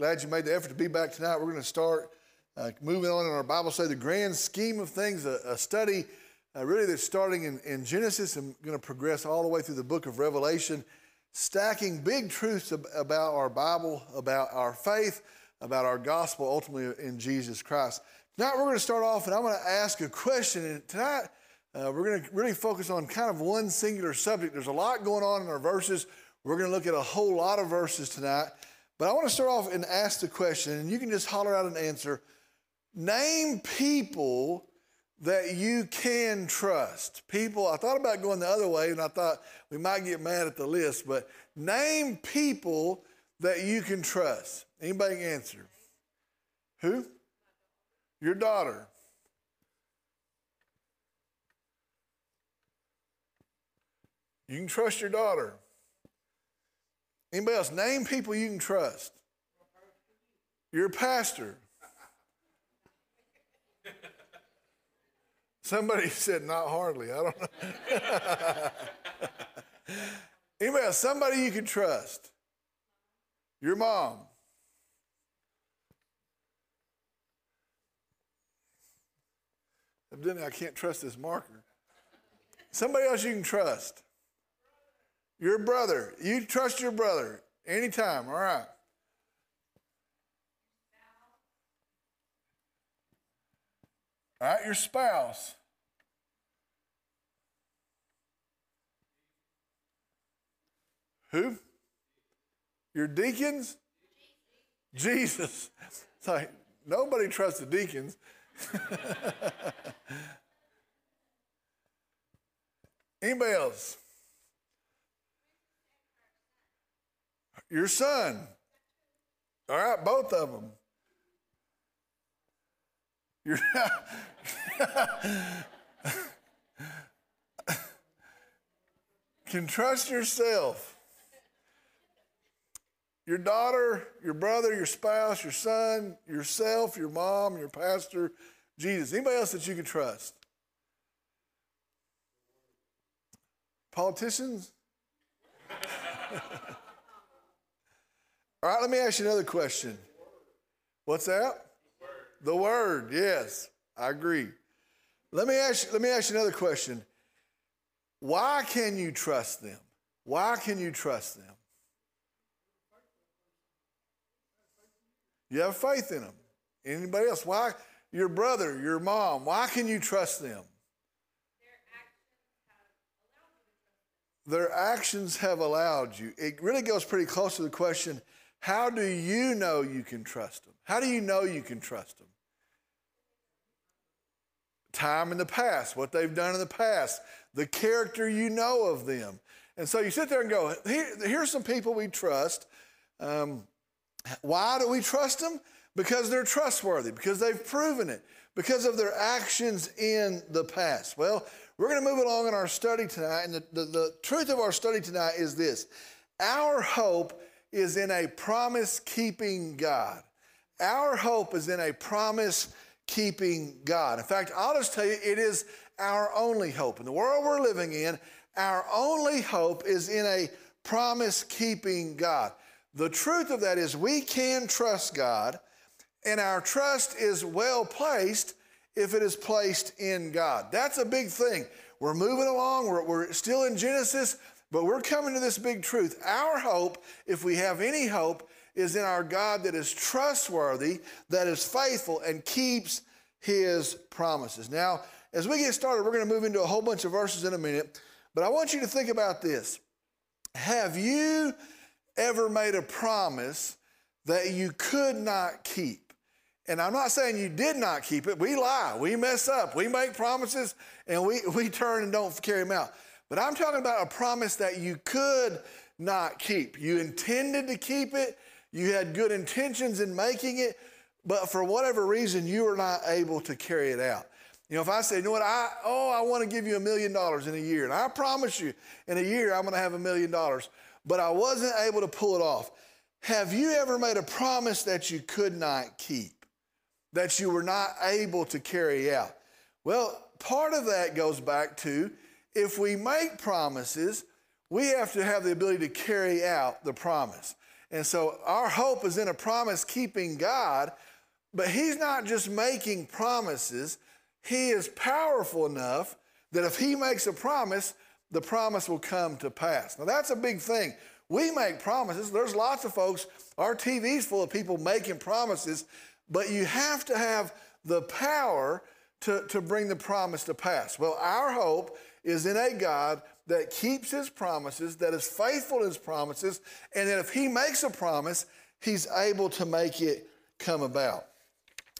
glad you made the effort to be back tonight. We're going to start uh, moving on in our Bible study, the grand scheme of things, a, a study uh, really that's starting in, in Genesis and going to progress all the way through the book of Revelation, stacking big truths ab- about our Bible, about our faith, about our gospel, ultimately in Jesus Christ. Tonight we're going to start off, and I'm going to ask a question. And tonight uh, we're going to really focus on kind of one singular subject. There's a lot going on in our verses. We're going to look at a whole lot of verses tonight. But I want to start off and ask the question, and you can just holler out an answer. Name people that you can trust. People, I thought about going the other way, and I thought we might get mad at the list, but name people that you can trust. Anybody can answer? Who? Your daughter. You can trust your daughter. Anybody else? Name people you can trust. Your pastor. Somebody said not hardly. I don't know. Anybody else? Somebody you can trust. Your mom. Evidently, I can't trust this marker. Somebody else you can trust. Your brother. You trust your brother anytime, all right. All right, your spouse. Who? Your deacons? Jesus. It's like nobody trusts the deacons. Anybody else? Your son. All right, both of them. Your can trust yourself. Your daughter, your brother, your spouse, your son, yourself, your mom, your pastor, Jesus. Anybody else that you can trust? Politicians? All right, let me ask you another question. What's that? The word. The word, yes, I agree. Let me ask let me ask you another question. Why can you trust them? Why can you trust them? You have faith in them. Anybody else? Why? Your brother, your mom, why can you trust them? Their actions have allowed you. It really goes pretty close to the question how do you know you can trust them? How do you know you can trust them? Time in the past, what they've done in the past, the character you know of them. And so you sit there and go, Here, here's some people we trust. Um, why do we trust them? Because they're trustworthy, because they've proven it, because of their actions in the past. Well, we're going to move along in our study tonight, and the, the, the truth of our study tonight is this our hope is in a promise keeping God. Our hope is in a promise keeping God. In fact, I'll just tell you, it is our only hope. In the world we're living in, our only hope is in a promise keeping God. The truth of that is we can trust God, and our trust is well placed if it is placed in God. That's a big thing. We're moving along, we're, we're still in Genesis. But we're coming to this big truth. Our hope, if we have any hope, is in our God that is trustworthy, that is faithful, and keeps his promises. Now, as we get started, we're going to move into a whole bunch of verses in a minute. But I want you to think about this. Have you ever made a promise that you could not keep? And I'm not saying you did not keep it. We lie, we mess up, we make promises, and we, we turn and don't carry them out. But I'm talking about a promise that you could not keep. You intended to keep it, you had good intentions in making it, but for whatever reason, you were not able to carry it out. You know, if I say, you know what, I, oh, I want to give you a million dollars in a year, and I promise you, in a year, I'm going to have a million dollars, but I wasn't able to pull it off. Have you ever made a promise that you could not keep, that you were not able to carry out? Well, part of that goes back to if we make promises, we have to have the ability to carry out the promise. And so our hope is in a promise keeping God, but He's not just making promises, He is powerful enough that if He makes a promise, the promise will come to pass. Now, that's a big thing. We make promises. There's lots of folks, our TV's full of people making promises, but you have to have the power to, to bring the promise to pass. Well, our hope is in a God that keeps his promises, that is faithful to his promises, and that if he makes a promise, he's able to make it come about.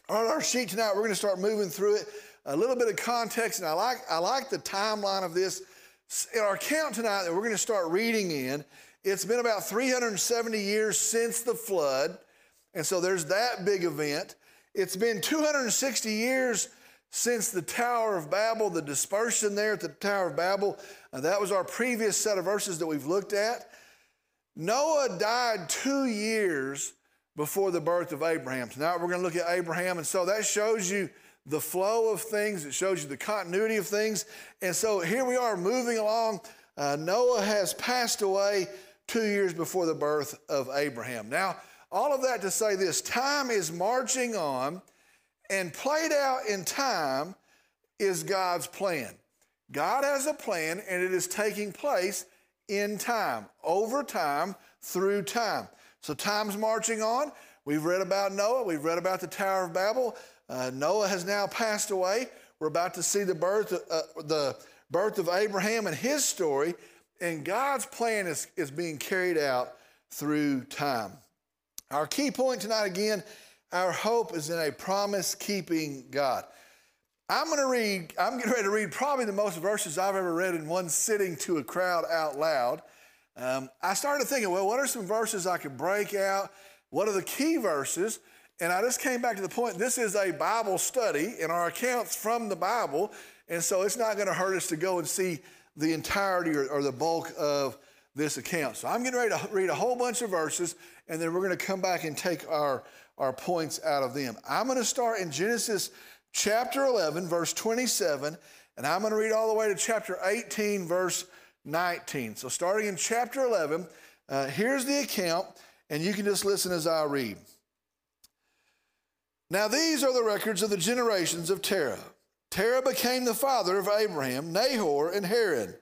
On our sheet tonight, we're going to start moving through it. A little bit of context, and I like, I like the timeline of this. In our count tonight that we're going to start reading in, it's been about 370 years since the flood, and so there's that big event. It's been 260 years since the Tower of Babel, the dispersion there at the Tower of Babel. Uh, that was our previous set of verses that we've looked at. Noah died two years before the birth of Abraham. So now we're going to look at Abraham. And so that shows you the flow of things, it shows you the continuity of things. And so here we are moving along. Uh, Noah has passed away two years before the birth of Abraham. Now, all of that to say this time is marching on, and played out in time is God's plan. God has a plan, and it is taking place in time, over time, through time. So time's marching on. We've read about Noah, we've read about the Tower of Babel. Uh, Noah has now passed away. We're about to see the birth, uh, the birth of Abraham and his story, and God's plan is, is being carried out through time. Our key point tonight, again, our hope is in a promise keeping God. I'm going to read, I'm getting ready to read probably the most verses I've ever read in one sitting to a crowd out loud. Um, I started thinking, well, what are some verses I could break out? What are the key verses? And I just came back to the point this is a Bible study and our accounts from the Bible. And so it's not going to hurt us to go and see the entirety or, or the bulk of this account. So I'm getting ready to read a whole bunch of verses, and then we're going to come back and take our, our points out of them. I'm going to start in Genesis chapter 11, verse 27, and I'm going to read all the way to chapter 18, verse 19. So starting in chapter 11, uh, here's the account, and you can just listen as I read. Now, these are the records of the generations of Terah. Terah became the father of Abraham, Nahor, and Haran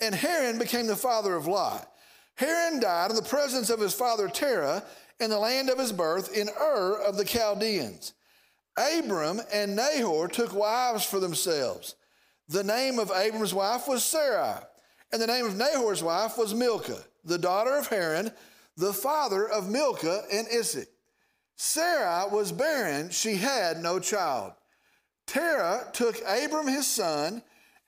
and Haran became the father of Lot. Haran died in the presence of his father Terah in the land of his birth in Ur of the Chaldeans. Abram and Nahor took wives for themselves. The name of Abram's wife was Sarai, and the name of Nahor's wife was Milcah, the daughter of Haran, the father of Milcah and Iscah. Sarai was barren, she had no child. Terah took Abram his son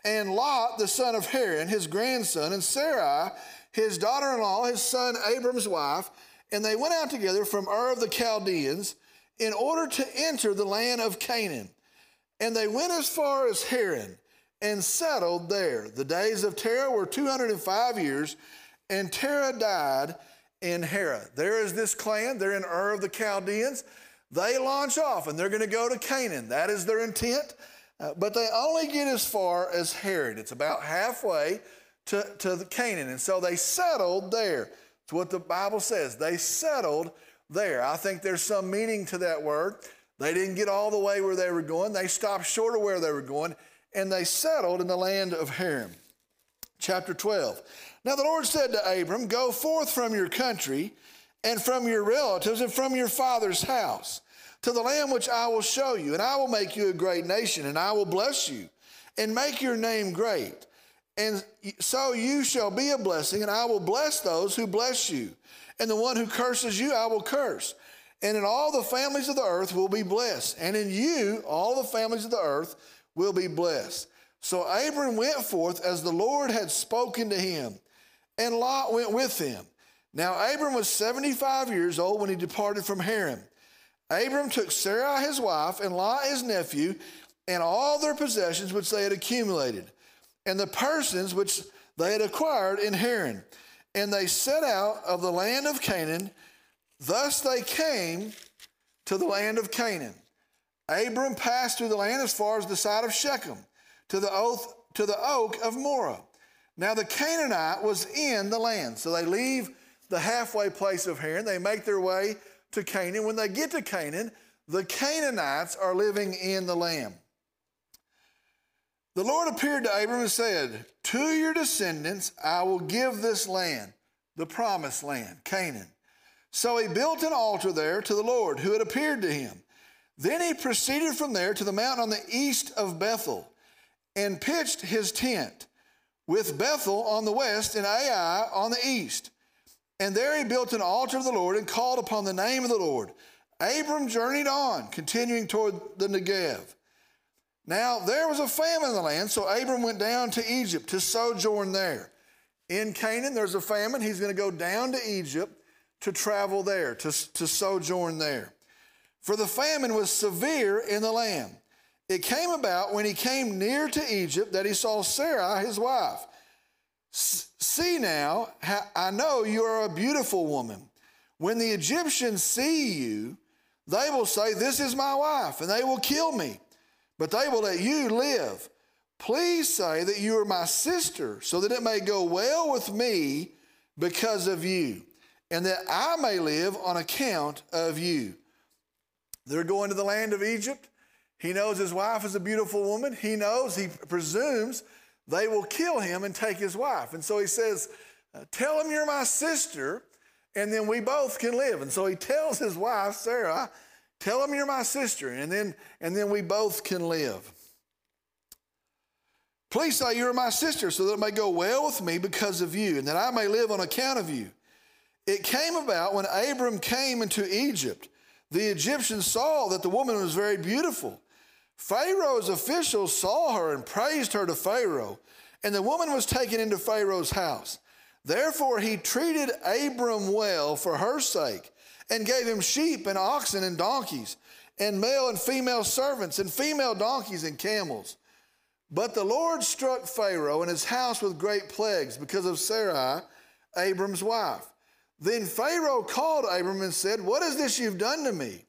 and Lot, the son of Haran, his grandson, and Sarai, his daughter in law, his son Abram's wife, and they went out together from Ur of the Chaldeans in order to enter the land of Canaan. And they went as far as Haran and settled there. The days of Terah were 205 years, and Terah died in Haran. There is this clan, they're in Ur of the Chaldeans. They launch off and they're going to go to Canaan. That is their intent. Uh, but they only get as far as Haran. It's about halfway to, to Canaan. And so they settled there. It's what the Bible says. They settled there. I think there's some meaning to that word. They didn't get all the way where they were going. They stopped short of where they were going, and they settled in the land of Haran. Chapter 12. Now the Lord said to Abram, Go forth from your country and from your relatives and from your father's house to the land which I will show you, and I will make you a great nation, and I will bless you and make your name great. And so you shall be a blessing, and I will bless those who bless you. And the one who curses you, I will curse. And in all the families of the earth will be blessed. And in you, all the families of the earth will be blessed. So Abram went forth as the Lord had spoken to him, and Lot went with him. Now Abram was 75 years old when he departed from Haran. Abram took Sarai his wife and Lot his nephew and all their possessions which they had accumulated and the persons which they had acquired in Haran. And they set out of the land of Canaan. Thus they came to the land of Canaan. Abram passed through the land as far as the side of Shechem to the oath to the oak of Moreh. Now the Canaanite was in the land. So they leave the halfway place of Haran. They make their way to Canaan. When they get to Canaan, the Canaanites are living in the land. The Lord appeared to Abram and said, To your descendants I will give this land, the promised land, Canaan. So he built an altar there to the Lord who had appeared to him. Then he proceeded from there to the mountain on the east of Bethel and pitched his tent with Bethel on the west and Ai on the east. And there he built an altar to the Lord and called upon the name of the Lord. Abram journeyed on, continuing toward the Negev. Now there was a famine in the land, so Abram went down to Egypt to sojourn there. In Canaan, there's a famine. He's going to go down to Egypt to travel there, to, to sojourn there. For the famine was severe in the land. It came about when he came near to Egypt that he saw Sarah, his wife. See now, I know you are a beautiful woman. When the Egyptians see you, they will say, This is my wife, and they will kill me but they will let you live. Please say that you are my sister, so that it may go well with me because of you, and that I may live on account of you. They're going to the land of Egypt. He knows his wife is a beautiful woman. He knows, he presumes they will kill him and take his wife. And so he says, uh, Tell him you're my sister, and then we both can live. And so he tells his wife, Sarah, Tell them you're my sister, and then, and then we both can live. Please say you're my sister, so that it may go well with me because of you, and that I may live on account of you. It came about when Abram came into Egypt. The Egyptians saw that the woman was very beautiful. Pharaoh's officials saw her and praised her to Pharaoh, and the woman was taken into Pharaoh's house. Therefore, he treated Abram well for her sake and gave him sheep and oxen and donkeys, and male and female servants, and female donkeys and camels. But the Lord struck Pharaoh and his house with great plagues because of Sarai, Abram's wife. Then Pharaoh called Abram and said, What is this you've done to me?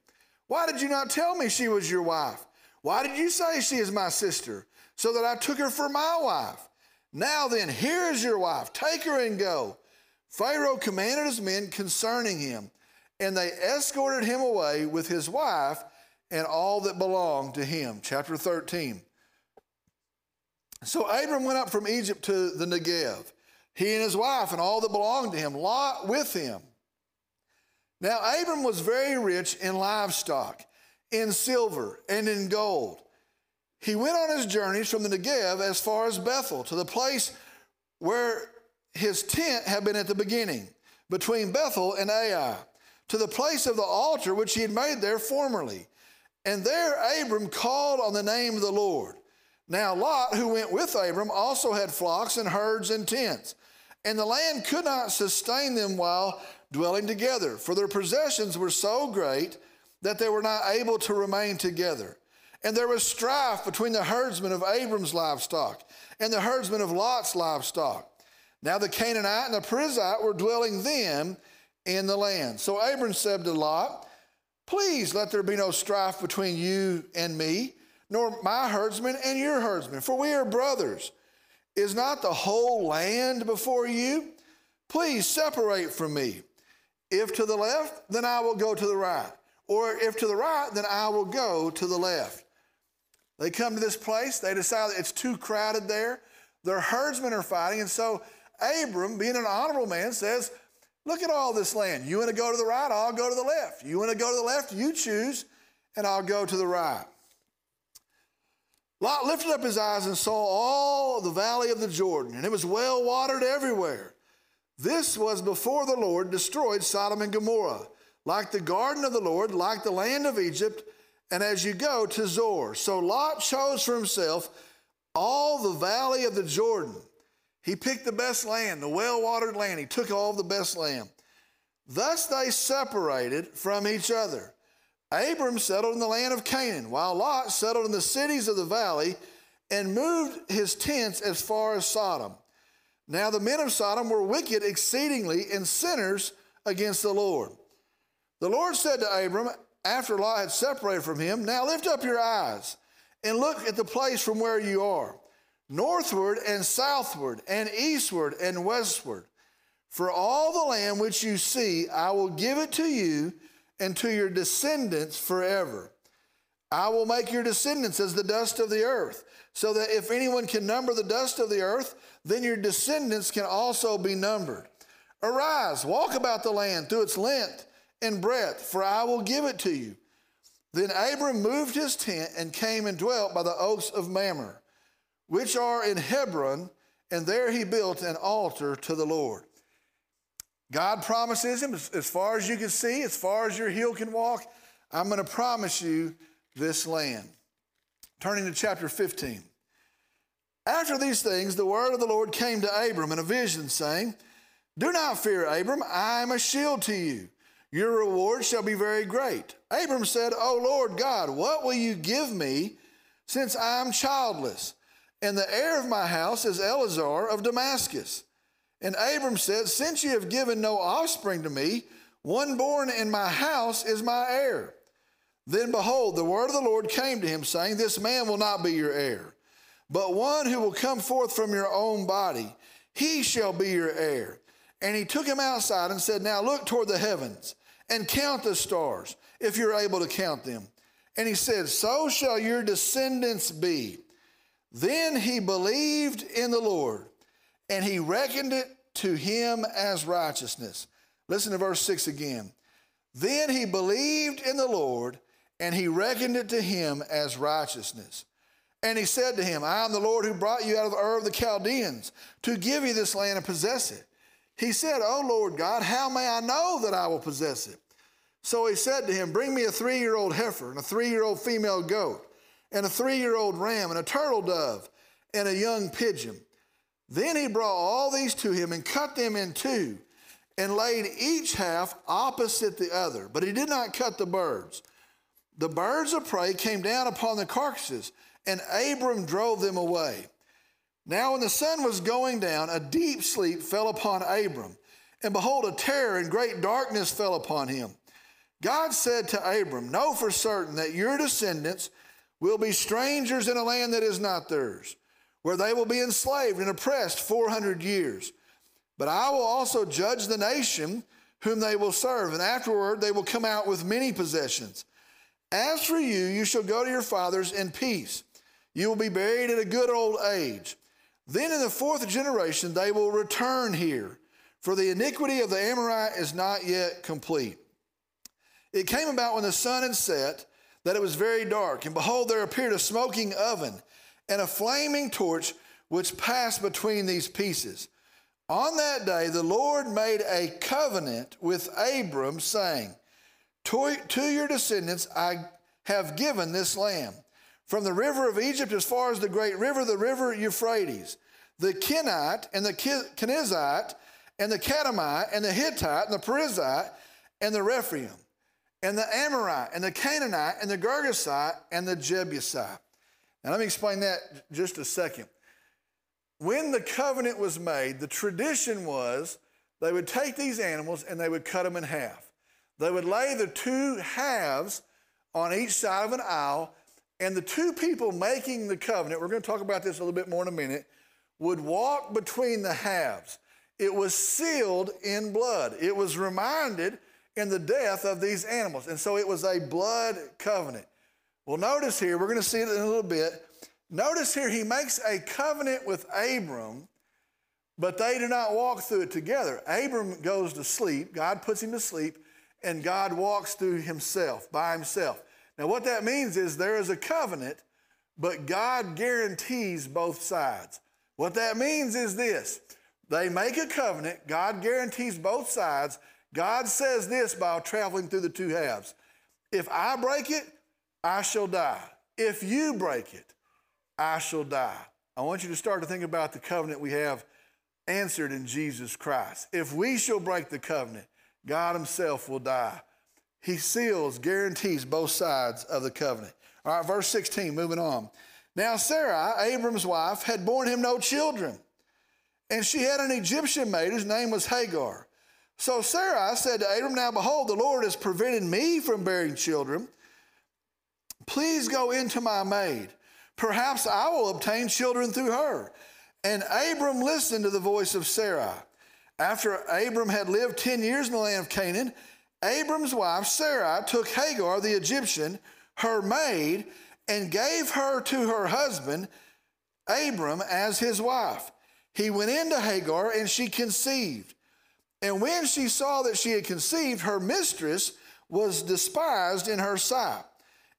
Why did you not tell me she was your wife? Why did you say she is my sister, so that I took her for my wife? Now then, here is your wife. Take her and go. Pharaoh commanded his men concerning him and they escorted him away with his wife and all that belonged to him. Chapter 13. So Abram went up from Egypt to the Negev, he and his wife and all that belonged to him, Lot with him. Now Abram was very rich in livestock, in silver, and in gold. He went on his journeys from the Negev as far as Bethel, to the place where his tent had been at the beginning, between Bethel and Ai to the place of the altar which he had made there formerly. And there Abram called on the name of the Lord. Now Lot, who went with Abram, also had flocks and herds and tents. And the land could not sustain them while dwelling together, for their possessions were so great that they were not able to remain together. And there was strife between the herdsmen of Abram's livestock and the herdsmen of Lot's livestock. Now the Canaanite and the Perizzite were dwelling then in the land. So Abram said to Lot, Please let there be no strife between you and me, nor my herdsmen and your herdsmen, for we are brothers. Is not the whole land before you? Please separate from me. If to the left, then I will go to the right. Or if to the right, then I will go to the left. They come to this place, they decide it's too crowded there. Their herdsmen are fighting, and so Abram, being an honorable man, says, Look at all this land. You want to go to the right? I'll go to the left. You want to go to the left? You choose, and I'll go to the right. Lot lifted up his eyes and saw all the valley of the Jordan, and it was well watered everywhere. This was before the Lord destroyed Sodom and Gomorrah, like the garden of the Lord, like the land of Egypt, and as you go to Zoar. So Lot chose for himself all the valley of the Jordan he picked the best land, the well watered land. He took all the best land. Thus they separated from each other. Abram settled in the land of Canaan, while Lot settled in the cities of the valley and moved his tents as far as Sodom. Now the men of Sodom were wicked exceedingly and sinners against the Lord. The Lord said to Abram, after Lot had separated from him, Now lift up your eyes and look at the place from where you are northward and southward and eastward and westward. For all the land which you see, I will give it to you and to your descendants forever. I will make your descendants as the dust of the earth, so that if anyone can number the dust of the earth, then your descendants can also be numbered. Arise, walk about the land through its length and breadth, for I will give it to you. Then Abram moved his tent and came and dwelt by the oaks of Mamre, which are in Hebron, and there he built an altar to the Lord. God promises him, as far as you can see, as far as your heel can walk, I'm going to promise you this land. Turning to chapter 15. After these things, the word of the Lord came to Abram in a vision, saying, Do not fear, Abram, I am a shield to you. Your reward shall be very great. Abram said, O Lord God, what will you give me since I am childless? And the heir of my house is Eliezer of Damascus. And Abram said, Since you have given no offspring to me, one born in my house is my heir. Then behold, the word of the Lord came to him, saying, This man will not be your heir, but one who will come forth from your own body, he shall be your heir. And he took him outside and said, Now look toward the heavens and count the stars, if you're able to count them. And he said, So shall your descendants be. Then he believed in the Lord and he reckoned it to him as righteousness. Listen to verse 6 again. Then he believed in the Lord, and he reckoned it to him as righteousness. And he said to him, I am the Lord who brought you out of the Ur of the Chaldeans to give you this land and possess it. He said, O Lord God, how may I know that I will possess it? So he said to him, Bring me a three year old heifer, and a three year old female goat, and a three year old ram, and a turtle dove, and a young pigeon. Then he brought all these to him and cut them in two and laid each half opposite the other. But he did not cut the birds. The birds of prey came down upon the carcasses, and Abram drove them away. Now, when the sun was going down, a deep sleep fell upon Abram, and behold, a terror and great darkness fell upon him. God said to Abram, Know for certain that your descendants will be strangers in a land that is not theirs where they will be enslaved and oppressed 400 years. But I will also judge the nation whom they will serve, and afterward they will come out with many possessions. As for you, you shall go to your fathers in peace. You will be buried at a good old age. Then in the fourth generation they will return here, for the iniquity of the Amorite is not yet complete. It came about when the sun had set that it was very dark, and behold, there appeared a smoking oven and a flaming torch which passed between these pieces. On that day, the Lord made a covenant with Abram, saying, To, to your descendants I have given this land, from the river of Egypt as far as the great river, the river Euphrates, the Kenite and the Kenizzite, and the Kadmonite, and the Hittite, and the Perizzite, and the Rephaim, and the Amorite, and the Canaanite, and the Girgashite, and the Jebusite. Now, let me explain that just a second. When the covenant was made, the tradition was they would take these animals and they would cut them in half. They would lay the two halves on each side of an aisle, and the two people making the covenant, we're going to talk about this a little bit more in a minute, would walk between the halves. It was sealed in blood. It was reminded in the death of these animals. And so it was a blood covenant. Well, notice here, we're going to see it in a little bit. Notice here, he makes a covenant with Abram, but they do not walk through it together. Abram goes to sleep, God puts him to sleep, and God walks through himself, by himself. Now, what that means is there is a covenant, but God guarantees both sides. What that means is this they make a covenant, God guarantees both sides. God says this by traveling through the two halves. If I break it, I shall die. If you break it, I shall die. I want you to start to think about the covenant we have answered in Jesus Christ. If we shall break the covenant, God Himself will die. He seals, guarantees both sides of the covenant. All right, verse 16, moving on. Now, Sarah, Abram's wife, had borne him no children, and she had an Egyptian maid whose name was Hagar. So Sarah said to Abram, Now behold, the Lord has prevented me from bearing children. Please go into my maid. Perhaps I will obtain children through her. And Abram listened to the voice of Sarai. After Abram had lived 10 years in the land of Canaan, Abram's wife Sarai took Hagar the Egyptian, her maid, and gave her to her husband Abram as his wife. He went into Hagar and she conceived. And when she saw that she had conceived, her mistress was despised in her sight.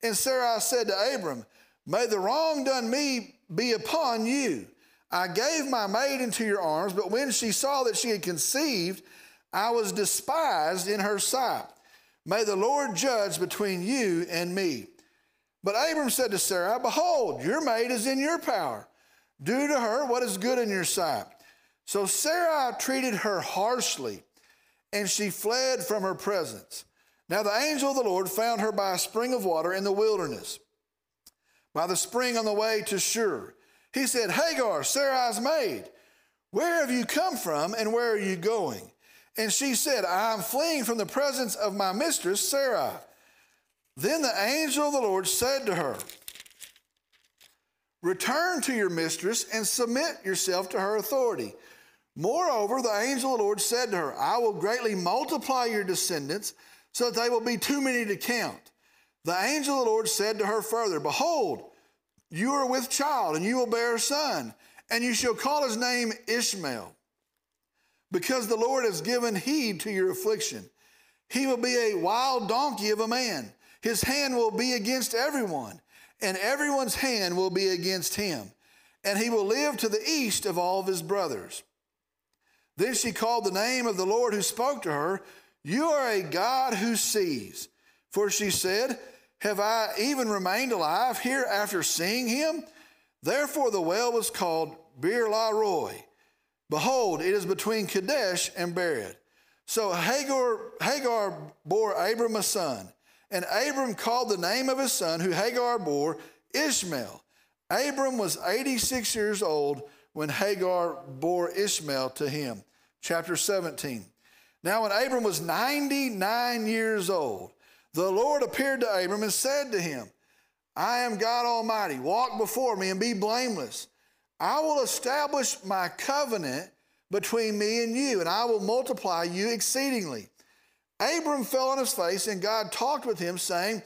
And Sarai said to Abram, May the wrong done me be upon you. I gave my maid into your arms, but when she saw that she had conceived, I was despised in her sight. May the Lord judge between you and me. But Abram said to Sarai, Behold, your maid is in your power. Do to her what is good in your sight. So Sarai treated her harshly, and she fled from her presence. Now the angel of the Lord found her by a spring of water in the wilderness, by the spring on the way to Shur. He said, Hagar, Sarai's maid, where have you come from and where are you going? And she said, I am fleeing from the presence of my mistress, Sarai. Then the angel of the Lord said to her, Return to your mistress and submit yourself to her authority. Moreover, the angel of the Lord said to her, I will greatly multiply your descendants so that they will be too many to count. The angel of the Lord said to her further, Behold, you are with child, and you will bear a son, and you shall call his name Ishmael, because the Lord has given heed to your affliction. He will be a wild donkey of a man. His hand will be against everyone, and everyone's hand will be against him. And he will live to the east of all of his brothers. Then she called the name of the Lord who spoke to her, You are a God who sees. For she said, have I even remained alive here after seeing him? Therefore the well was called Beer Roi. Behold, it is between Kadesh and Bered. So Hagar, Hagar bore Abram a son, and Abram called the name of his son, who Hagar bore, Ishmael. Abram was 86 years old when Hagar bore Ishmael to him. Chapter 17. Now, when Abram was 99 years old, the Lord appeared to Abram and said to him, I am God Almighty. Walk before me and be blameless. I will establish my covenant between me and you, and I will multiply you exceedingly. Abram fell on his face, and God talked with him, saying,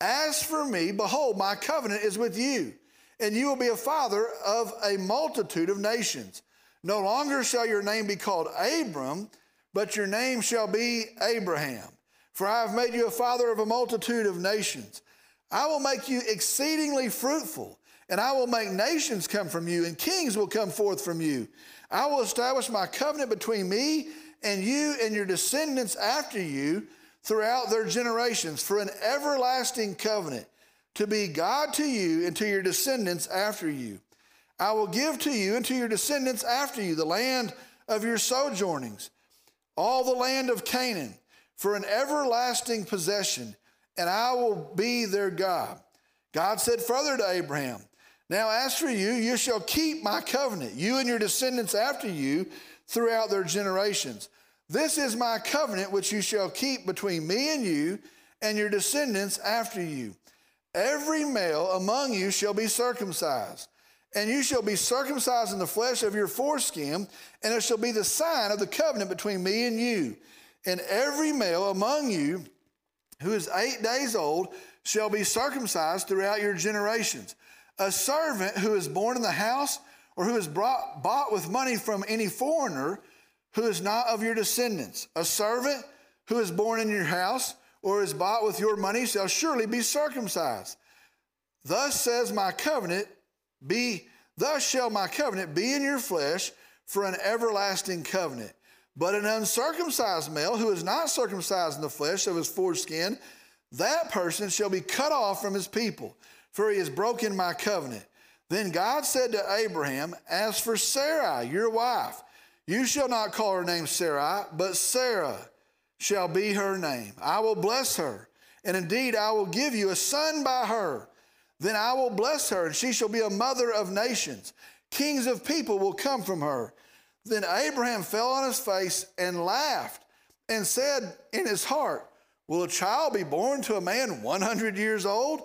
As for me, behold, my covenant is with you, and you will be a father of a multitude of nations. No longer shall your name be called Abram, but your name shall be Abraham. For I have made you a father of a multitude of nations. I will make you exceedingly fruitful, and I will make nations come from you, and kings will come forth from you. I will establish my covenant between me and you and your descendants after you throughout their generations for an everlasting covenant to be God to you and to your descendants after you. I will give to you and to your descendants after you the land of your sojournings, all the land of Canaan for an everlasting possession, and I will be their God. God said further to Abraham, Now as for you, you shall keep my covenant, you and your descendants after you throughout their generations. This is my covenant which you shall keep between me and you and your descendants after you. Every male among you shall be circumcised, and you shall be circumcised in the flesh of your foreskin, and it shall be the sign of the covenant between me and you. And every male among you who is eight days old shall be circumcised throughout your generations. A servant who is born in the house or who is brought, bought with money from any foreigner who is not of your descendants. A servant who is born in your house or is bought with your money shall surely be circumcised. Thus says my covenant, be thus shall my covenant be in your flesh for an everlasting covenant. But an uncircumcised male who is not circumcised in the flesh of his foreskin, that person shall be cut off from his people, for he has broken my covenant. Then God said to Abraham, As for Sarai, your wife, you shall not call her name Sarai, but Sarah shall be her name. I will bless her, and indeed I will give you a son by her. Then I will bless her, and she shall be a mother of nations. Kings of people will come from her. Then Abraham fell on his face and laughed and said in his heart, Will a child be born to a man 100 years old?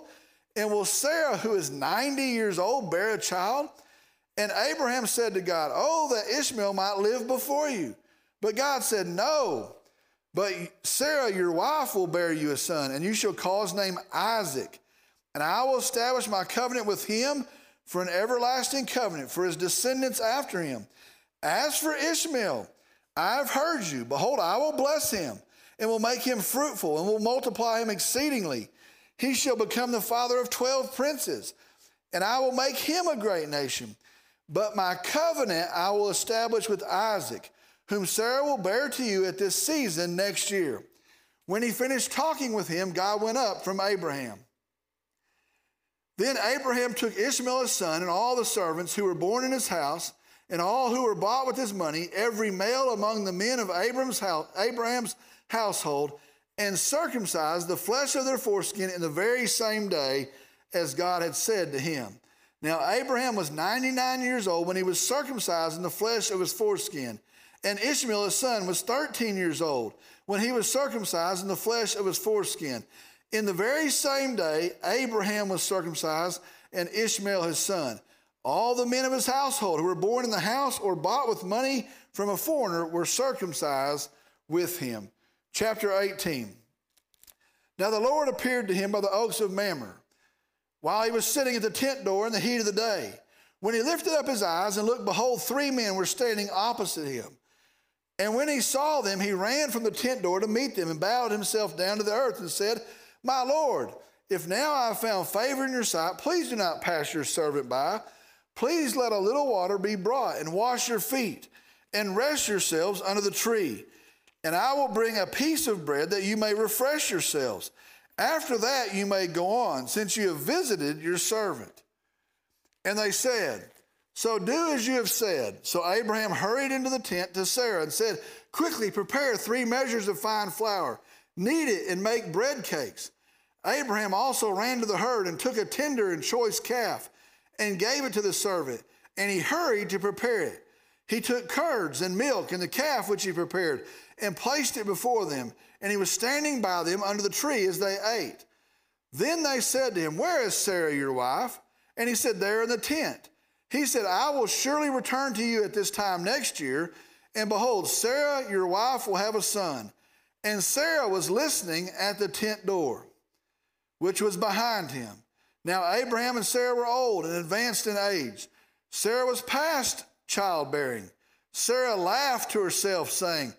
And will Sarah, who is 90 years old, bear a child? And Abraham said to God, Oh, that Ishmael might live before you. But God said, No. But Sarah, your wife, will bear you a son, and you shall call his name Isaac. And I will establish my covenant with him for an everlasting covenant for his descendants after him. As for Ishmael, I have heard you. Behold, I will bless him and will make him fruitful and will multiply him exceedingly. He shall become the father of 12 princes, and I will make him a great nation. But my covenant I will establish with Isaac, whom Sarah will bear to you at this season next year. When he finished talking with him, God went up from Abraham. Then Abraham took Ishmael his son and all the servants who were born in his house and all who were bought with his money, every male among the men of Abraham's, house, Abraham's household, and circumcised the flesh of their foreskin in the very same day as God had said to him. Now, Abraham was 99 years old when he was circumcised in the flesh of his foreskin, and Ishmael, his son, was 13 years old when he was circumcised in the flesh of his foreskin. In the very same day, Abraham was circumcised and Ishmael his son. All the men of his household who were born in the house or bought with money from a foreigner were circumcised with him. Chapter 18. Now the Lord appeared to him by the oaks of Mamre while he was sitting at the tent door in the heat of the day. When he lifted up his eyes and looked, behold, three men were standing opposite him. And when he saw them, he ran from the tent door to meet them and bowed himself down to the earth and said, my Lord, if now I have found favor in your sight, please do not pass your servant by. Please let a little water be brought and wash your feet and rest yourselves under the tree. And I will bring a piece of bread that you may refresh yourselves. After that, you may go on, since you have visited your servant. And they said, So do as you have said. So Abraham hurried into the tent to Sarah and said, Quickly prepare three measures of fine flour knead it, and make bread cakes. Abraham also ran to the herd and took a tender and choice calf and gave it to the servant, and he hurried to prepare it. He took curds and milk and the calf which he prepared and placed it before them, and he was standing by them under the tree as they ate. Then they said to him, Where is Sarah, your wife? And he said, There in the tent. He said, I will surely return to you at this time next year, and behold, Sarah, your wife, will have a son. And Sarah was listening at the tent door, which was behind him. Now, Abraham and Sarah were old and advanced in age. Sarah was past childbearing. Sarah laughed to herself, saying,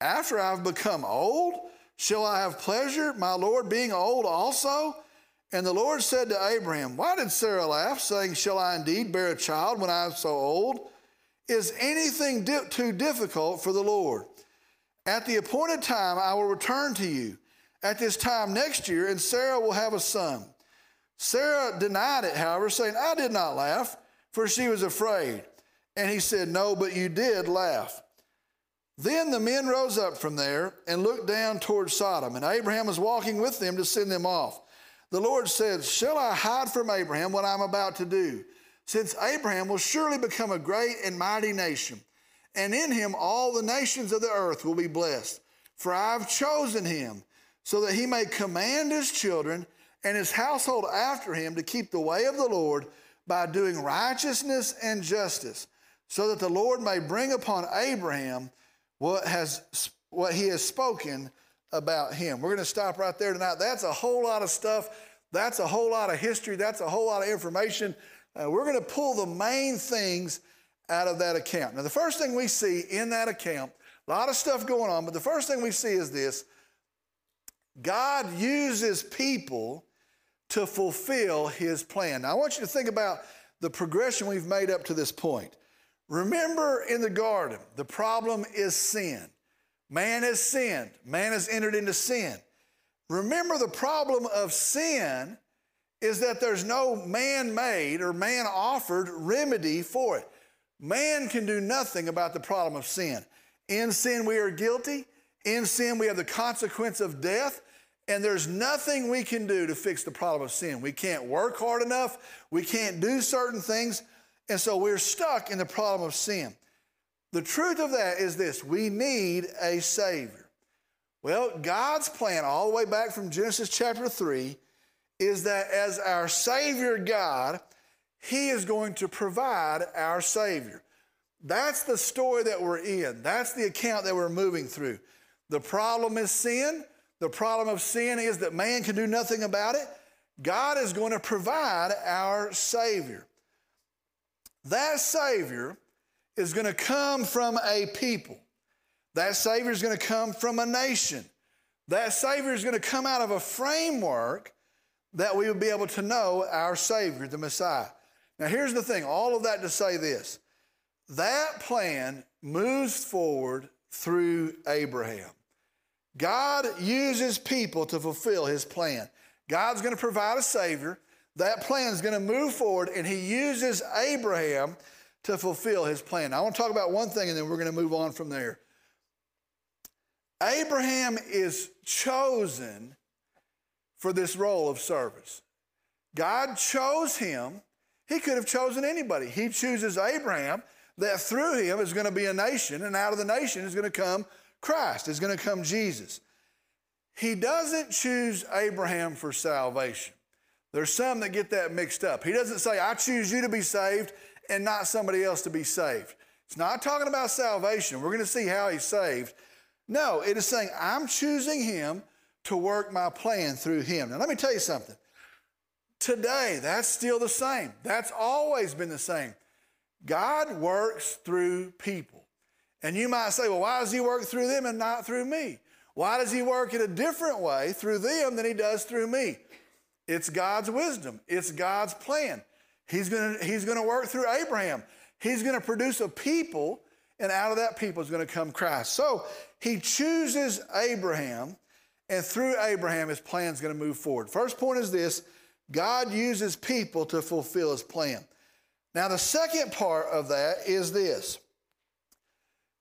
After I've become old, shall I have pleasure, my Lord being old also? And the Lord said to Abraham, Why did Sarah laugh, saying, Shall I indeed bear a child when I am so old? Is anything di- too difficult for the Lord? At the appointed time, I will return to you at this time next year, and Sarah will have a son. Sarah denied it, however, saying, I did not laugh, for she was afraid. And he said, No, but you did laugh. Then the men rose up from there and looked down toward Sodom, and Abraham was walking with them to send them off. The Lord said, Shall I hide from Abraham what I'm about to do? Since Abraham will surely become a great and mighty nation and in him all the nations of the earth will be blessed. For I've chosen him so that he may command his children and his household after him to keep the way of the Lord by doing righteousness and justice, so that the Lord may bring upon Abraham what, has, what he has spoken about him. We're going to stop right there tonight. That's a whole lot of stuff. That's a whole lot of history. That's a whole lot of information. Uh, we're going to pull the main things out of that account. Now, the first thing we see in that account, a lot of stuff going on, but the first thing we see is this God uses people to fulfill his plan. Now, I want you to think about the progression we've made up to this point. Remember in the garden, the problem is sin. Man has sinned, man has entered into sin. Remember, the problem of sin is that there's no man made or man offered remedy for it. Man can do nothing about the problem of sin. In sin, we are guilty. In sin, we have the consequence of death. And there's nothing we can do to fix the problem of sin. We can't work hard enough. We can't do certain things. And so we're stuck in the problem of sin. The truth of that is this we need a Savior. Well, God's plan, all the way back from Genesis chapter 3, is that as our Savior God, he is going to provide our Savior. That's the story that we're in. That's the account that we're moving through. The problem is sin. The problem of sin is that man can do nothing about it. God is going to provide our Savior. That Savior is going to come from a people. That Savior is going to come from a nation. That Savior is going to come out of a framework that we will be able to know our Savior, the Messiah. Now, here's the thing all of that to say this that plan moves forward through Abraham. God uses people to fulfill his plan. God's going to provide a Savior. That plan is going to move forward, and he uses Abraham to fulfill his plan. I want to talk about one thing, and then we're going to move on from there. Abraham is chosen for this role of service. God chose him. He could have chosen anybody. He chooses Abraham, that through him is going to be a nation, and out of the nation is going to come Christ, is going to come Jesus. He doesn't choose Abraham for salvation. There's some that get that mixed up. He doesn't say, I choose you to be saved and not somebody else to be saved. It's not talking about salvation. We're going to see how he's saved. No, it is saying, I'm choosing him to work my plan through him. Now, let me tell you something. Today, that's still the same. That's always been the same. God works through people. And you might say, well, why does he work through them and not through me? Why does he work in a different way through them than he does through me? It's God's wisdom, it's God's plan. He's to he's to work through Abraham. He's to produce a people, and out of that people is to come Christ. So he chooses Abraham, and through Abraham, his plan is to move forward. First point is this God uses people to fulfill his plan. Now, the second part of that is this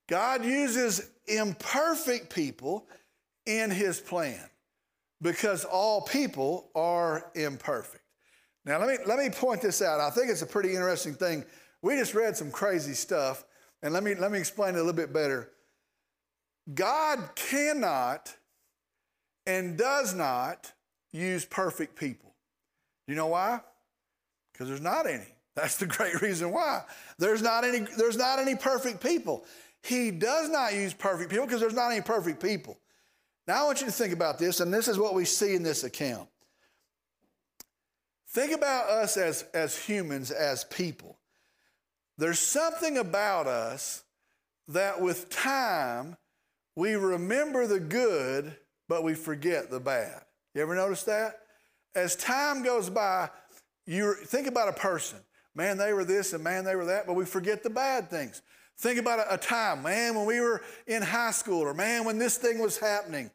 God uses imperfect people in his plan because all people are imperfect. Now, let me, let me point this out. I think it's a pretty interesting thing. We just read some crazy stuff, and let me, let me explain it a little bit better. God cannot and does not use perfect people. You know why? Because there's not any. That's the great reason why. There's not any, there's not any perfect people. He does not use perfect people because there's not any perfect people. Now I want you to think about this, and this is what we see in this account. Think about us as, as humans, as people. There's something about us that with time we remember the good, but we forget the bad. You ever notice that? As time goes by, you think about a person. Man, they were this and man, they were that, but we forget the bad things. Think about a, a time, man, when we were in high school, or man, when this thing was happening.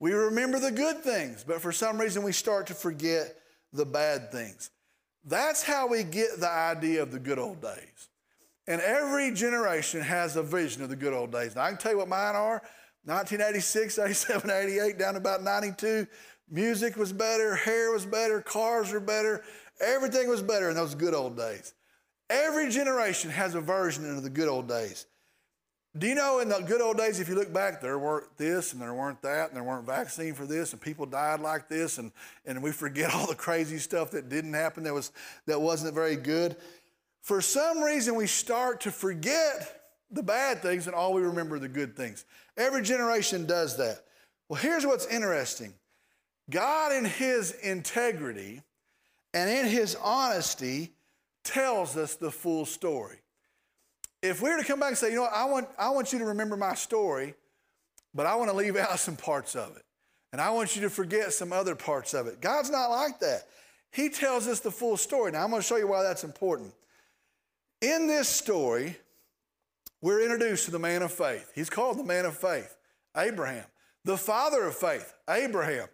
We remember the good things, but for some reason we start to forget the bad things. That's how we get the idea of the good old days. And every generation has a vision of the good old days. Now, I can tell you what mine are 1986, 87, 88, down to about 92. Music was better, hair was better, cars were better, everything was better in those good old days. Every generation has a version of the good old days. Do you know in the good old days, if you look back, there weren't this and there weren't that and there weren't vaccine for this and people died like this and, and we forget all the crazy stuff that didn't happen that, was, that wasn't very good. For some reason, we start to forget the bad things and all we remember are the good things. Every generation does that. Well, here's what's interesting God, in His integrity and in His honesty, tells us the full story. If we were to come back and say, you know what, I want, I want you to remember my story, but I want to leave out some parts of it. And I want you to forget some other parts of it. God's not like that. He tells us the full story. Now, I'm going to show you why that's important. In this story, we're introduced to the man of faith. He's called the man of faith, Abraham. The father of faith, Abraham.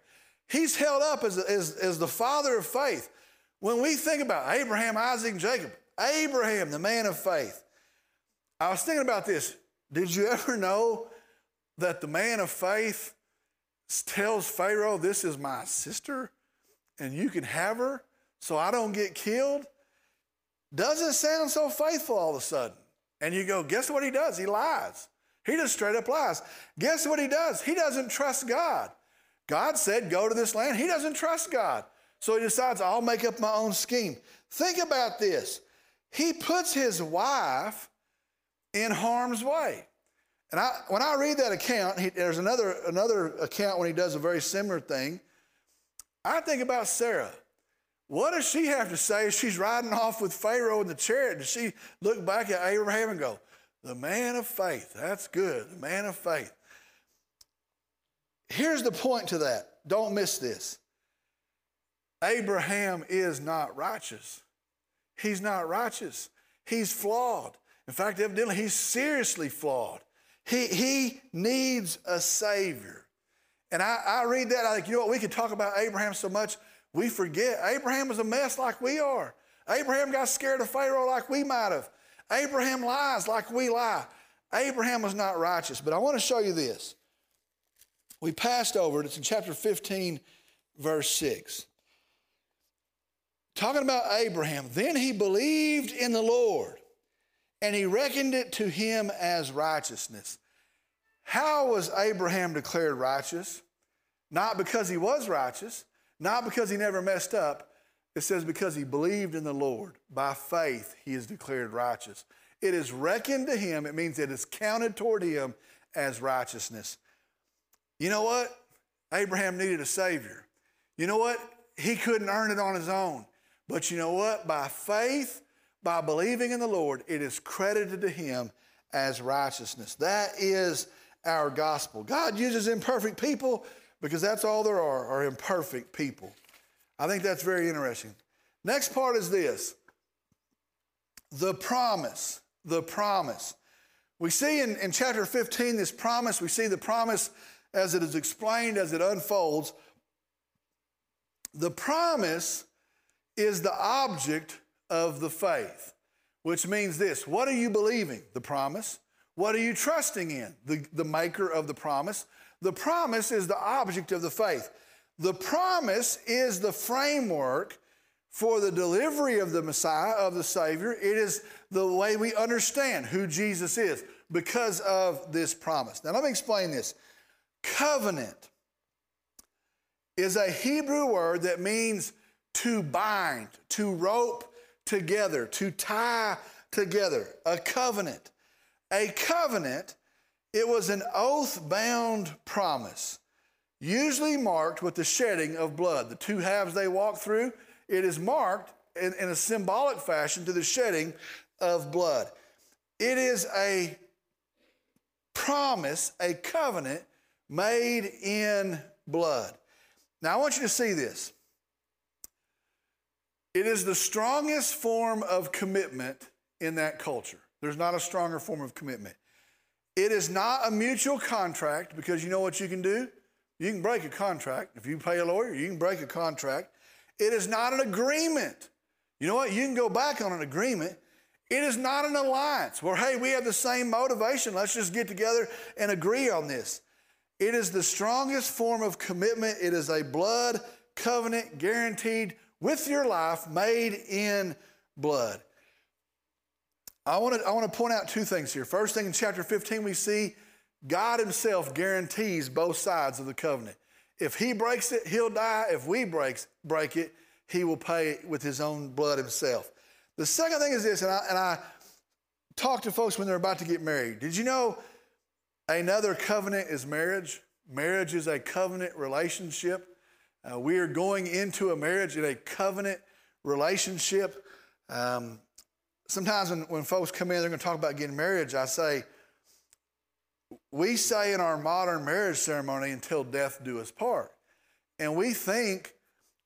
He's held up as, as, as the father of faith. When we think about Abraham, Isaac, and Jacob, Abraham, the man of faith, I was thinking about this. Did you ever know that the man of faith tells Pharaoh, This is my sister, and you can have her so I don't get killed? Doesn't sound so faithful all of a sudden. And you go, Guess what he does? He lies. He just straight up lies. Guess what he does? He doesn't trust God. God said, Go to this land. He doesn't trust God. So he decides, I'll make up my own scheme. Think about this. He puts his wife in harm's way. And I, when I read that account, he, there's another, another account when he does a very similar thing. I think about Sarah. What does she have to say she's riding off with Pharaoh in the chariot? Does she look back at Abraham and go, the man of faith, that's good, the man of faith. Here's the point to that. Don't miss this. Abraham is not righteous. He's not righteous. He's flawed. In fact, evidently, he's seriously flawed. He, he needs a Savior. And I, I read that, I think, you know what, we could talk about Abraham so much, we forget. Abraham was a mess like we are. Abraham got scared of Pharaoh like we might have. Abraham lies like we lie. Abraham was not righteous. But I want to show you this. We passed over it, it's in chapter 15, verse 6. Talking about Abraham, then he believed in the Lord and he reckoned it to him as righteousness. How was Abraham declared righteous? Not because he was righteous, not because he never messed up. It says because he believed in the Lord. By faith, he is declared righteous. It is reckoned to him, it means it is counted toward him as righteousness. You know what? Abraham needed a Savior. You know what? He couldn't earn it on his own. But you know what? By faith, by believing in the Lord, it is credited to him as righteousness. That is our gospel. God uses imperfect people because that's all there are, are imperfect people. I think that's very interesting. Next part is this the promise. The promise. We see in, in chapter 15 this promise. We see the promise as it is explained, as it unfolds. The promise is the object of the faith, which means this what are you believing? The promise. What are you trusting in? The, the maker of the promise. The promise is the object of the faith. The promise is the framework for the delivery of the Messiah, of the Savior. It is the way we understand who Jesus is because of this promise. Now, let me explain this. Covenant is a Hebrew word that means to bind, to rope together, to tie together. A covenant. A covenant, it was an oath bound promise, usually marked with the shedding of blood. The two halves they walk through, it is marked in, in a symbolic fashion to the shedding of blood. It is a promise, a covenant made in blood. Now, I want you to see this. It is the strongest form of commitment in that culture. There's not a stronger form of commitment. It is not a mutual contract because you know what you can do? You can break a contract. If you pay a lawyer, you can break a contract. It is not an agreement. You know what? You can go back on an agreement. It is not an alliance where, hey, we have the same motivation. Let's just get together and agree on this. It is the strongest form of commitment. It is a blood covenant guaranteed with your life made in blood. I want to I want to point out two things here. First thing in chapter 15 we see God himself guarantees both sides of the covenant. If he breaks it, he'll die. If we breaks, break it, he will pay with his own blood himself. The second thing is this, and I, and I talk to folks when they're about to get married. Did you know another covenant is marriage? Marriage is a covenant relationship. Uh, we are going into a marriage in a covenant relationship. Um, sometimes when, when folks come in, they're going to talk about getting married. I say, we say in our modern marriage ceremony, until death do us part. And we think,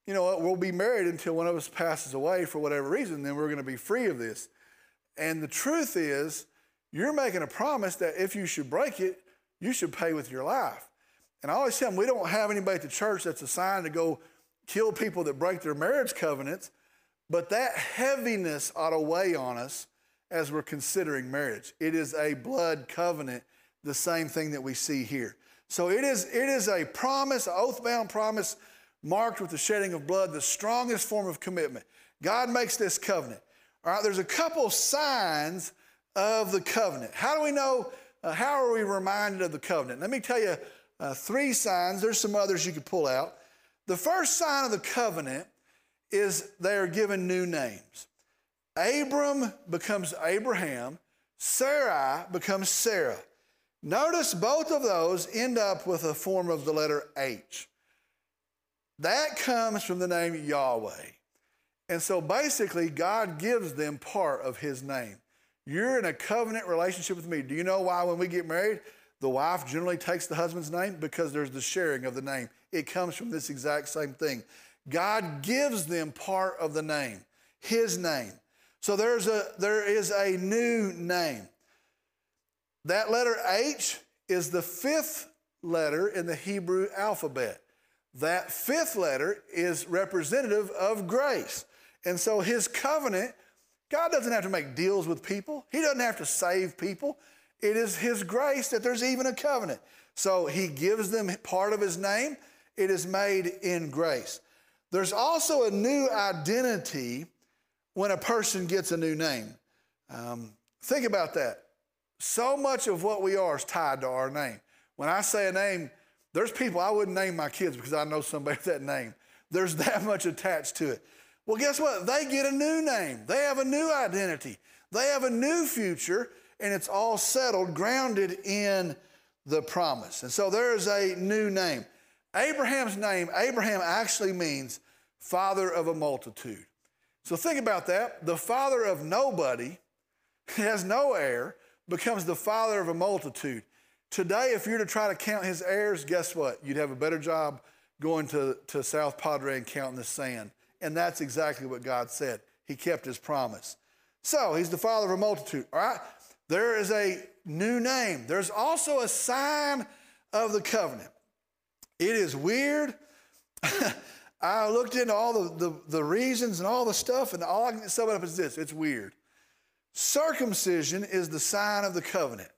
you know what, we'll be married until one of us passes away for whatever reason, then we're going to be free of this. And the truth is, you're making a promise that if you should break it, you should pay with your life. And I always tell them we don't have anybody at the church that's assigned to go kill people that break their marriage covenants, but that heaviness ought to weigh on us as we're considering marriage. It is a blood covenant, the same thing that we see here. So it is, it is a promise, an oath-bound promise marked with the shedding of blood, the strongest form of commitment. God makes this covenant. All right, there's a couple signs of the covenant. How do we know, uh, how are we reminded of the covenant? Let me tell you uh, three signs. There's some others you could pull out. The first sign of the covenant is they are given new names. Abram becomes Abraham, Sarai becomes Sarah. Notice both of those end up with a form of the letter H. That comes from the name Yahweh. And so basically, God gives them part of his name. You're in a covenant relationship with me. Do you know why when we get married, the wife generally takes the husband's name? Because there's the sharing of the name. It comes from this exact same thing. God gives them part of the name, his name. So there's a, there is a new name. That letter H is the fifth letter in the Hebrew alphabet. That fifth letter is representative of grace. And so his covenant, God doesn't have to make deals with people, he doesn't have to save people. It is his grace that there's even a covenant. So he gives them part of his name. It is made in grace. There's also a new identity when a person gets a new name. Um, think about that. So much of what we are is tied to our name. When I say a name, there's people I wouldn't name my kids because I know somebody with that name. There's that much attached to it. Well, guess what? They get a new name, they have a new identity, they have a new future, and it's all settled, grounded in the promise. And so there is a new name. Abraham's name, Abraham actually means father of a multitude. So think about that. The father of nobody has no heir, becomes the father of a multitude. Today, if you're to try to count his heirs, guess what? You'd have a better job going to, to South Padre and counting the sand. And that's exactly what God said. He kept his promise. So he's the father of a multitude. All right? There is a new name. There's also a sign of the covenant. It is weird. I looked into all the, the, the, reasons and all the stuff, and all I can sum it up is this it's weird. Circumcision is the sign of the covenant.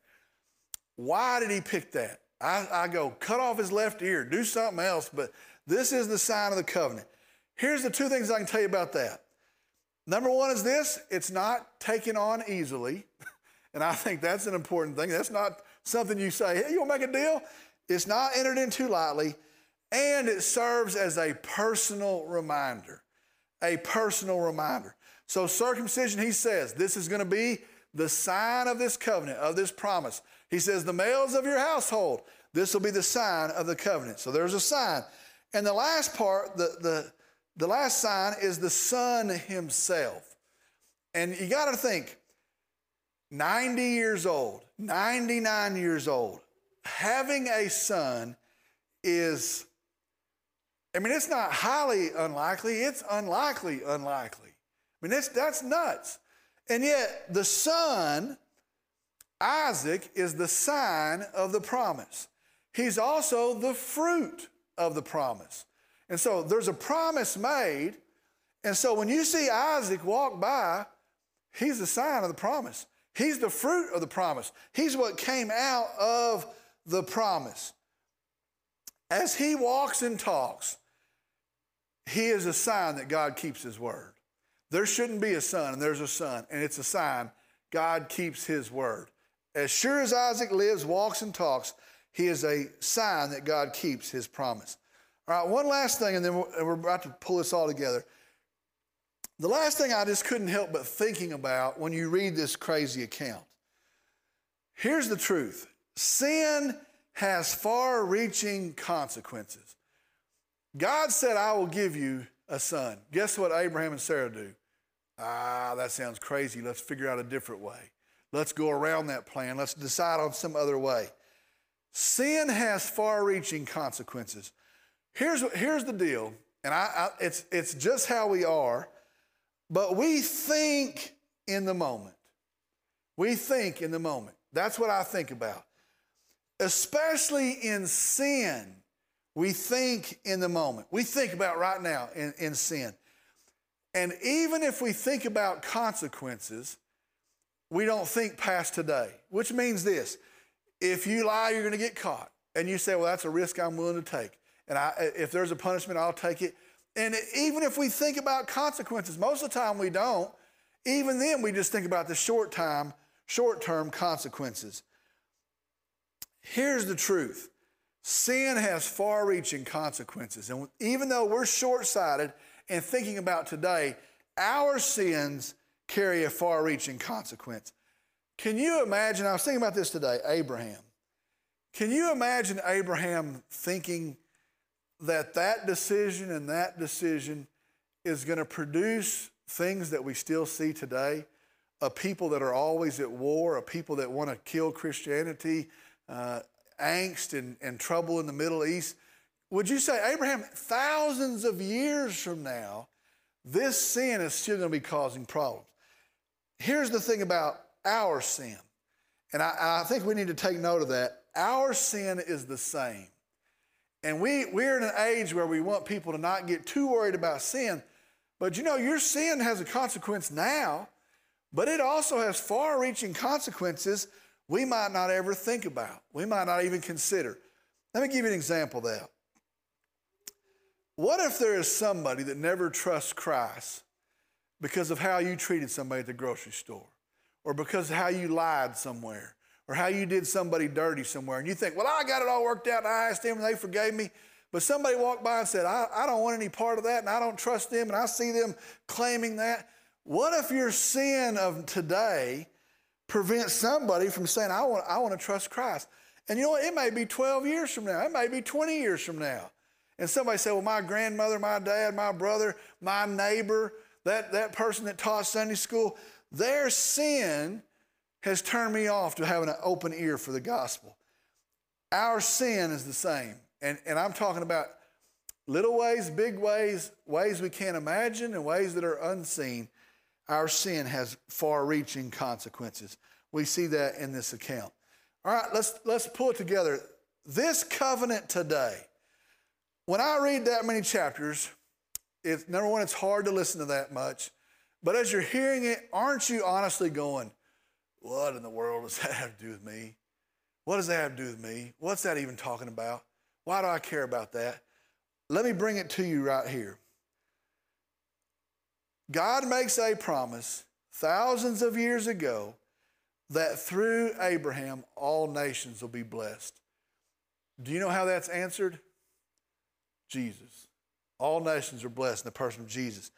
Why did he pick that? I, I go, cut off his left ear, do something else, but this is the sign of the covenant. Here's the two things I can tell you about that. Number one is this it's not taken on easily. And I think that's an important thing. That's not something you say, hey, you want to make a deal? It's not entered into lightly and it serves as a personal reminder. A personal reminder. So, circumcision, he says, this is going to be the sign of this covenant, of this promise. He says, the males of your household, this will be the sign of the covenant. So, there's a sign. And the last part, the, the, the last sign is the son himself. And you got to think 90 years old, 99 years old, having a son is I mean, it's not highly unlikely, it's unlikely unlikely. I mean, that's, that's nuts. And yet, the son, Isaac, is the sign of the promise. He's also the fruit of the promise. And so there's a promise made. And so when you see Isaac walk by, he's the sign of the promise. He's the fruit of the promise. He's what came out of the promise. As he walks and talks, he is a sign that God keeps his word. There shouldn't be a son, and there's a son, and it's a sign God keeps his word. As sure as Isaac lives, walks, and talks, he is a sign that God keeps his promise. All right, one last thing, and then we're about to pull this all together. The last thing I just couldn't help but thinking about when you read this crazy account. Here's the truth sin has far reaching consequences. God said, I will give you a son. Guess what Abraham and Sarah do? Ah, that sounds crazy. Let's figure out a different way. Let's go around that plan. Let's decide on some other way. Sin has far reaching consequences. Here's, here's the deal, and I, I, it's, it's just how we are, but we think in the moment. We think in the moment. That's what I think about. Especially in sin, we think in the moment. We think about right now in, in sin. And even if we think about consequences, we don't think past today, which means this if you lie, you're going to get caught. And you say, well, that's a risk I'm willing to take. And I, if there's a punishment, I'll take it. And even if we think about consequences, most of the time we don't. Even then, we just think about the short time, short term consequences. Here's the truth Sin has far reaching consequences. And even though we're short sighted and thinking about today, our sins carry a far reaching consequence. Can you imagine? I was thinking about this today, Abraham. Can you imagine Abraham thinking that that decision and that decision is going to produce things that we still see today? A people that are always at war, a people that want to kill Christianity, uh, angst and, and trouble in the Middle East. Would you say, Abraham, thousands of years from now, this sin is still going to be causing problems? Here's the thing about our sin, and I, I think we need to take note of that. Our sin is the same. And we, we're in an age where we want people to not get too worried about sin. But you know, your sin has a consequence now, but it also has far reaching consequences we might not ever think about, we might not even consider. Let me give you an example of that. What if there is somebody that never trusts Christ because of how you treated somebody at the grocery store, or because of how you lied somewhere, or how you did somebody dirty somewhere, and you think, well, I got it all worked out, and I asked them, and they forgave me. But somebody walked by and said, I, I don't want any part of that, and I don't trust them, and I see them claiming that. What if your sin of today prevents somebody from saying, I want, I want to trust Christ? And you know what? It may be 12 years from now, it may be 20 years from now. And somebody say, Well, my grandmother, my dad, my brother, my neighbor, that, that person that taught Sunday school, their sin has turned me off to having an open ear for the gospel. Our sin is the same. And, and I'm talking about little ways, big ways, ways we can't imagine, and ways that are unseen. Our sin has far reaching consequences. We see that in this account. All right, let's, let's pull it together. This covenant today, when I read that many chapters, it's, number one, it's hard to listen to that much. But as you're hearing it, aren't you honestly going, what in the world does that have to do with me? What does that have to do with me? What's that even talking about? Why do I care about that? Let me bring it to you right here. God makes a promise thousands of years ago that through Abraham all nations will be blessed. Do you know how that's answered? Jesus. All nations are blessed in the person of Jesus.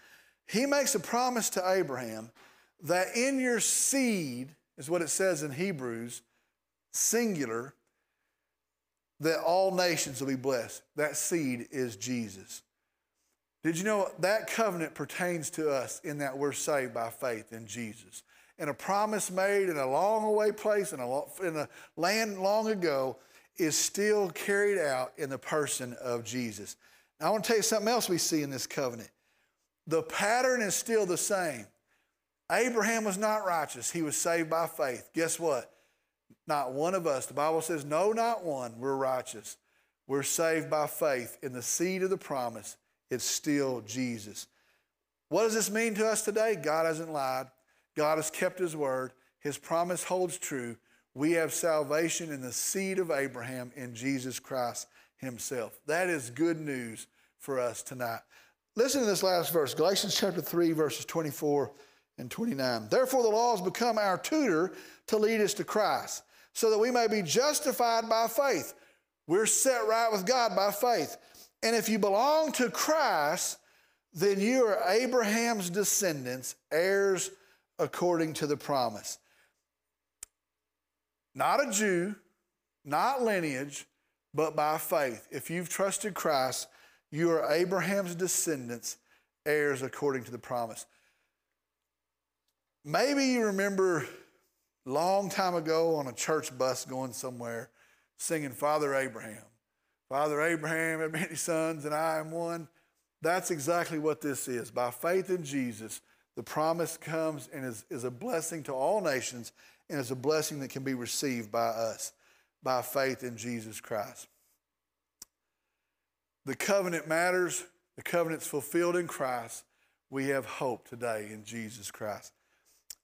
He makes a promise to Abraham that in your seed, is what it says in Hebrews, singular, that all nations will be blessed. That seed is Jesus. Did you know that covenant pertains to us in that we're saved by faith in Jesus? And a promise made in a long away place in a, in a land long ago is still carried out in the person of Jesus. Now, I want to tell you something else we see in this covenant. The pattern is still the same. Abraham was not righteous, he was saved by faith. Guess what? Not one of us. The Bible says, no, not one. We're righteous. We're saved by faith in the seed of the promise. It's still Jesus. What does this mean to us today? God hasn't lied. God has kept his word. His promise holds true. We have salvation in the seed of Abraham in Jesus Christ himself. That is good news for us tonight. Listen to this last verse Galatians chapter 3, verses 24 and 29. Therefore, the law has become our tutor to lead us to Christ, so that we may be justified by faith. We're set right with God by faith. And if you belong to Christ, then you are Abraham's descendants, heirs according to the promise. Not a Jew, not lineage, but by faith. If you've trusted Christ, you are Abraham's descendants, heirs according to the promise. Maybe you remember long time ago on a church bus going somewhere singing Father Abraham. Father Abraham had many sons, and I am one. That's exactly what this is. By faith in Jesus, the promise comes and is, is a blessing to all nations and is a blessing that can be received by us by faith in Jesus Christ. The covenant matters, the covenant's fulfilled in Christ. We have hope today in Jesus Christ.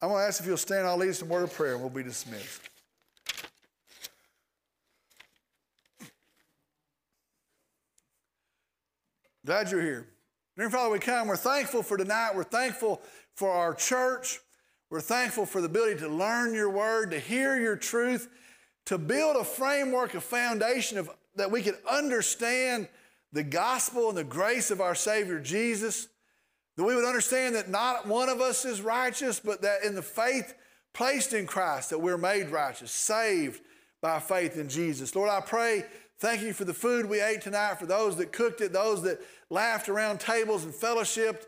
I'm going to ask if you'll stand. I'll lead us in word of prayer and we'll be dismissed. Glad you're here. Dear Father, we come. We're thankful for tonight. We're thankful for our church. We're thankful for the ability to learn your word, to hear your truth, to build a framework, a foundation of, that we can understand the gospel and the grace of our Savior Jesus that we would understand that not one of us is righteous, but that in the faith placed in Christ, that we're made righteous, saved by faith in Jesus. Lord, I pray, thank you for the food we ate tonight, for those that cooked it, those that laughed around tables and fellowshipped.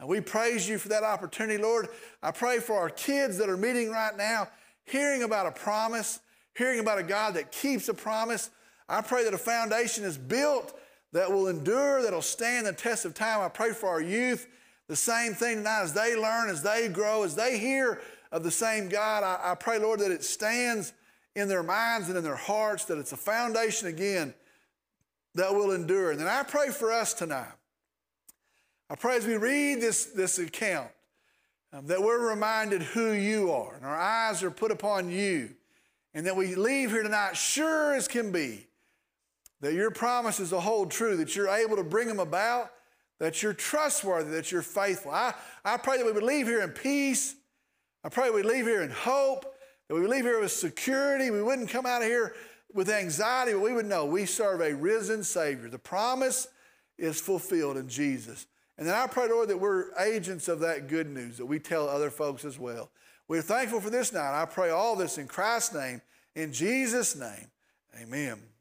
And we praise you for that opportunity, Lord. I pray for our kids that are meeting right now, hearing about a promise, hearing about a God that keeps a promise. I pray that a foundation is built that will endure, that'll stand the test of time. I pray for our youth, the same thing tonight as they learn, as they grow, as they hear of the same God. I, I pray, Lord, that it stands in their minds and in their hearts, that it's a foundation again that will endure. And then I pray for us tonight. I pray as we read this, this account um, that we're reminded who you are and our eyes are put upon you, and that we leave here tonight sure as can be that your promises will hold true, that you're able to bring them about, that you're trustworthy, that you're faithful. I, I pray that we would leave here in peace. I pray we leave here in hope, that we would leave here with security. We wouldn't come out of here with anxiety, but we would know we serve a risen Savior. The promise is fulfilled in Jesus. And then I pray, Lord, that we're agents of that good news, that we tell other folks as well. We're thankful for this night. I pray all this in Christ's name, in Jesus' name. Amen.